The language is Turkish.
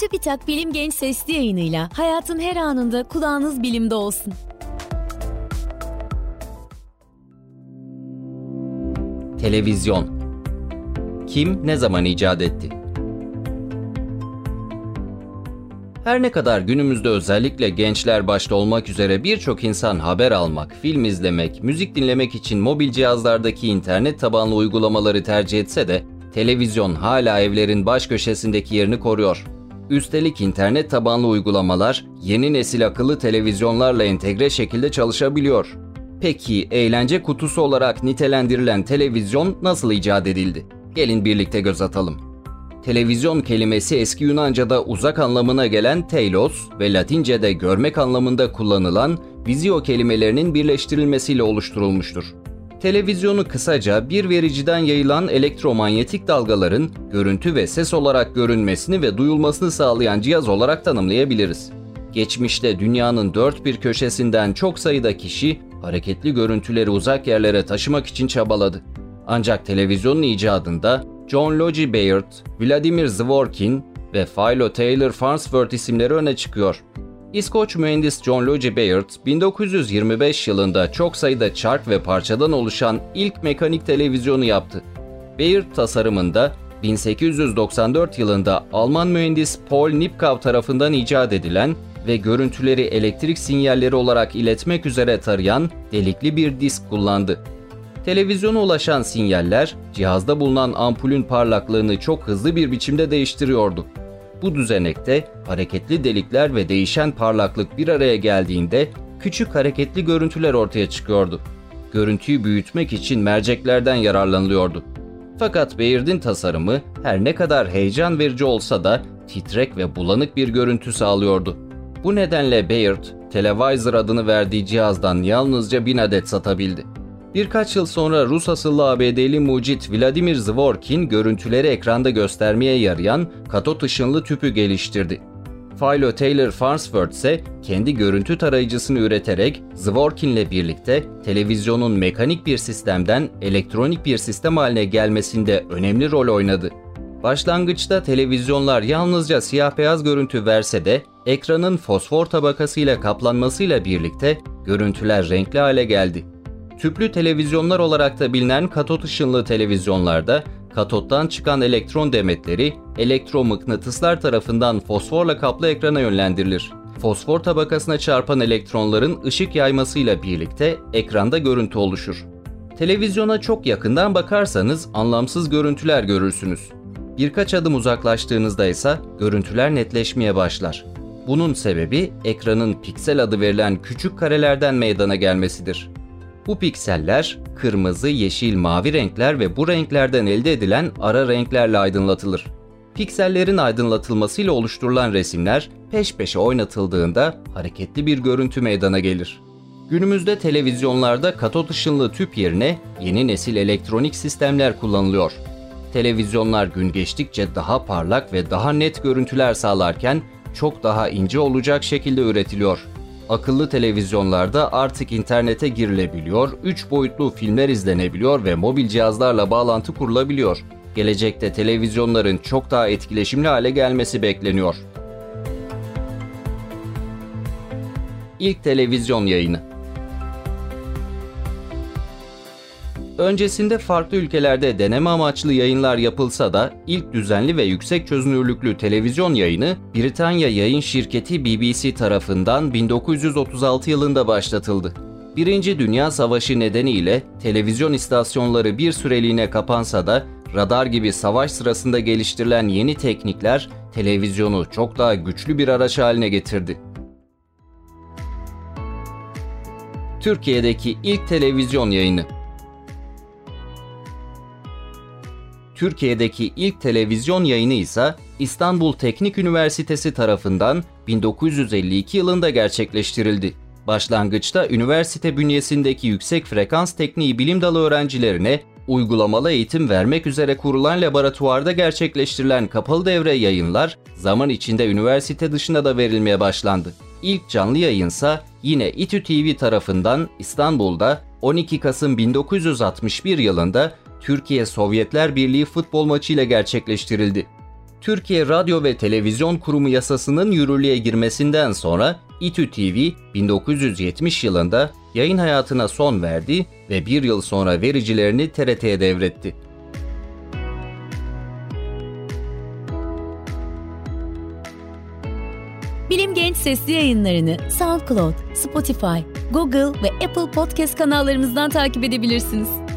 TÜBİTAK Bilim Genç Sesli yayınıyla hayatın her anında kulağınız bilimde olsun. Televizyon Kim ne zaman icat etti? Her ne kadar günümüzde özellikle gençler başta olmak üzere birçok insan haber almak, film izlemek, müzik dinlemek için mobil cihazlardaki internet tabanlı uygulamaları tercih etse de televizyon hala evlerin baş köşesindeki yerini koruyor. Üstelik internet tabanlı uygulamalar yeni nesil akıllı televizyonlarla entegre şekilde çalışabiliyor. Peki eğlence kutusu olarak nitelendirilen televizyon nasıl icat edildi? Gelin birlikte göz atalım. Televizyon kelimesi eski Yunanca'da uzak anlamına gelen telos ve Latince'de görmek anlamında kullanılan vizio kelimelerinin birleştirilmesiyle oluşturulmuştur. Televizyonu kısaca bir vericiden yayılan elektromanyetik dalgaların görüntü ve ses olarak görünmesini ve duyulmasını sağlayan cihaz olarak tanımlayabiliriz. Geçmişte dünyanın dört bir köşesinden çok sayıda kişi hareketli görüntüleri uzak yerlere taşımak için çabaladı. Ancak televizyonun icadında John Logie Baird, Vladimir Zworykin ve Philo Taylor Farnsworth isimleri öne çıkıyor. İskoç mühendis John Logie Baird, 1925 yılında çok sayıda çark ve parçadan oluşan ilk mekanik televizyonu yaptı. Baird tasarımında 1894 yılında Alman mühendis Paul Nipkow tarafından icat edilen ve görüntüleri elektrik sinyalleri olarak iletmek üzere tarayan delikli bir disk kullandı. Televizyona ulaşan sinyaller cihazda bulunan ampulün parlaklığını çok hızlı bir biçimde değiştiriyordu. Bu düzenekte hareketli delikler ve değişen parlaklık bir araya geldiğinde küçük hareketli görüntüler ortaya çıkıyordu. Görüntüyü büyütmek için merceklerden yararlanılıyordu. Fakat Baird'in tasarımı her ne kadar heyecan verici olsa da titrek ve bulanık bir görüntü sağlıyordu. Bu nedenle Baird, Televisor adını verdiği cihazdan yalnızca 1000 adet satabildi. Birkaç yıl sonra Rus asıllı ABD'li mucit Vladimir Zworykin görüntüleri ekranda göstermeye yarayan katot ışınlı tüpü geliştirdi. Philo Taylor Farnsworth ise kendi görüntü tarayıcısını üreterek Zworykin'le birlikte televizyonun mekanik bir sistemden elektronik bir sistem haline gelmesinde önemli rol oynadı. Başlangıçta televizyonlar yalnızca siyah beyaz görüntü verse de ekranın fosfor tabakasıyla kaplanmasıyla birlikte görüntüler renkli hale geldi. Tüplü televizyonlar olarak da bilinen katot ışınlı televizyonlarda katottan çıkan elektron demetleri elektromıknatıslar tarafından fosforla kaplı ekrana yönlendirilir. Fosfor tabakasına çarpan elektronların ışık yaymasıyla birlikte ekranda görüntü oluşur. Televizyona çok yakından bakarsanız anlamsız görüntüler görürsünüz. Birkaç adım uzaklaştığınızda ise görüntüler netleşmeye başlar. Bunun sebebi ekranın piksel adı verilen küçük karelerden meydana gelmesidir. Bu pikseller kırmızı, yeşil, mavi renkler ve bu renklerden elde edilen ara renklerle aydınlatılır. Piksellerin aydınlatılmasıyla oluşturulan resimler peş peşe oynatıldığında hareketli bir görüntü meydana gelir. Günümüzde televizyonlarda katot ışınlı tüp yerine yeni nesil elektronik sistemler kullanılıyor. Televizyonlar gün geçtikçe daha parlak ve daha net görüntüler sağlarken çok daha ince olacak şekilde üretiliyor. Akıllı televizyonlarda artık internete girilebiliyor, 3 boyutlu filmler izlenebiliyor ve mobil cihazlarla bağlantı kurulabiliyor. Gelecekte televizyonların çok daha etkileşimli hale gelmesi bekleniyor. İlk televizyon yayını Öncesinde farklı ülkelerde deneme amaçlı yayınlar yapılsa da ilk düzenli ve yüksek çözünürlüklü televizyon yayını Britanya yayın şirketi BBC tarafından 1936 yılında başlatıldı. Birinci Dünya Savaşı nedeniyle televizyon istasyonları bir süreliğine kapansa da radar gibi savaş sırasında geliştirilen yeni teknikler televizyonu çok daha güçlü bir araç haline getirdi. Türkiye'deki ilk televizyon yayını Türkiye'deki ilk televizyon yayını ise İstanbul Teknik Üniversitesi tarafından 1952 yılında gerçekleştirildi. Başlangıçta üniversite bünyesindeki yüksek frekans tekniği bilim dalı öğrencilerine uygulamalı eğitim vermek üzere kurulan laboratuvarda gerçekleştirilen kapalı devre yayınlar zaman içinde üniversite dışında da verilmeye başlandı. İlk canlı yayınsa yine İTÜ TV tarafından İstanbul'da 12 Kasım 1961 yılında Türkiye Sovyetler Birliği futbol maçı ile gerçekleştirildi. Türkiye Radyo ve Televizyon Kurumu yasasının yürürlüğe girmesinden sonra İTÜ TV 1970 yılında yayın hayatına son verdi ve bir yıl sonra vericilerini TRT'ye devretti. Bilim Genç sesli yayınlarını SoundCloud, Spotify, Google ve Apple Podcast kanallarımızdan takip edebilirsiniz.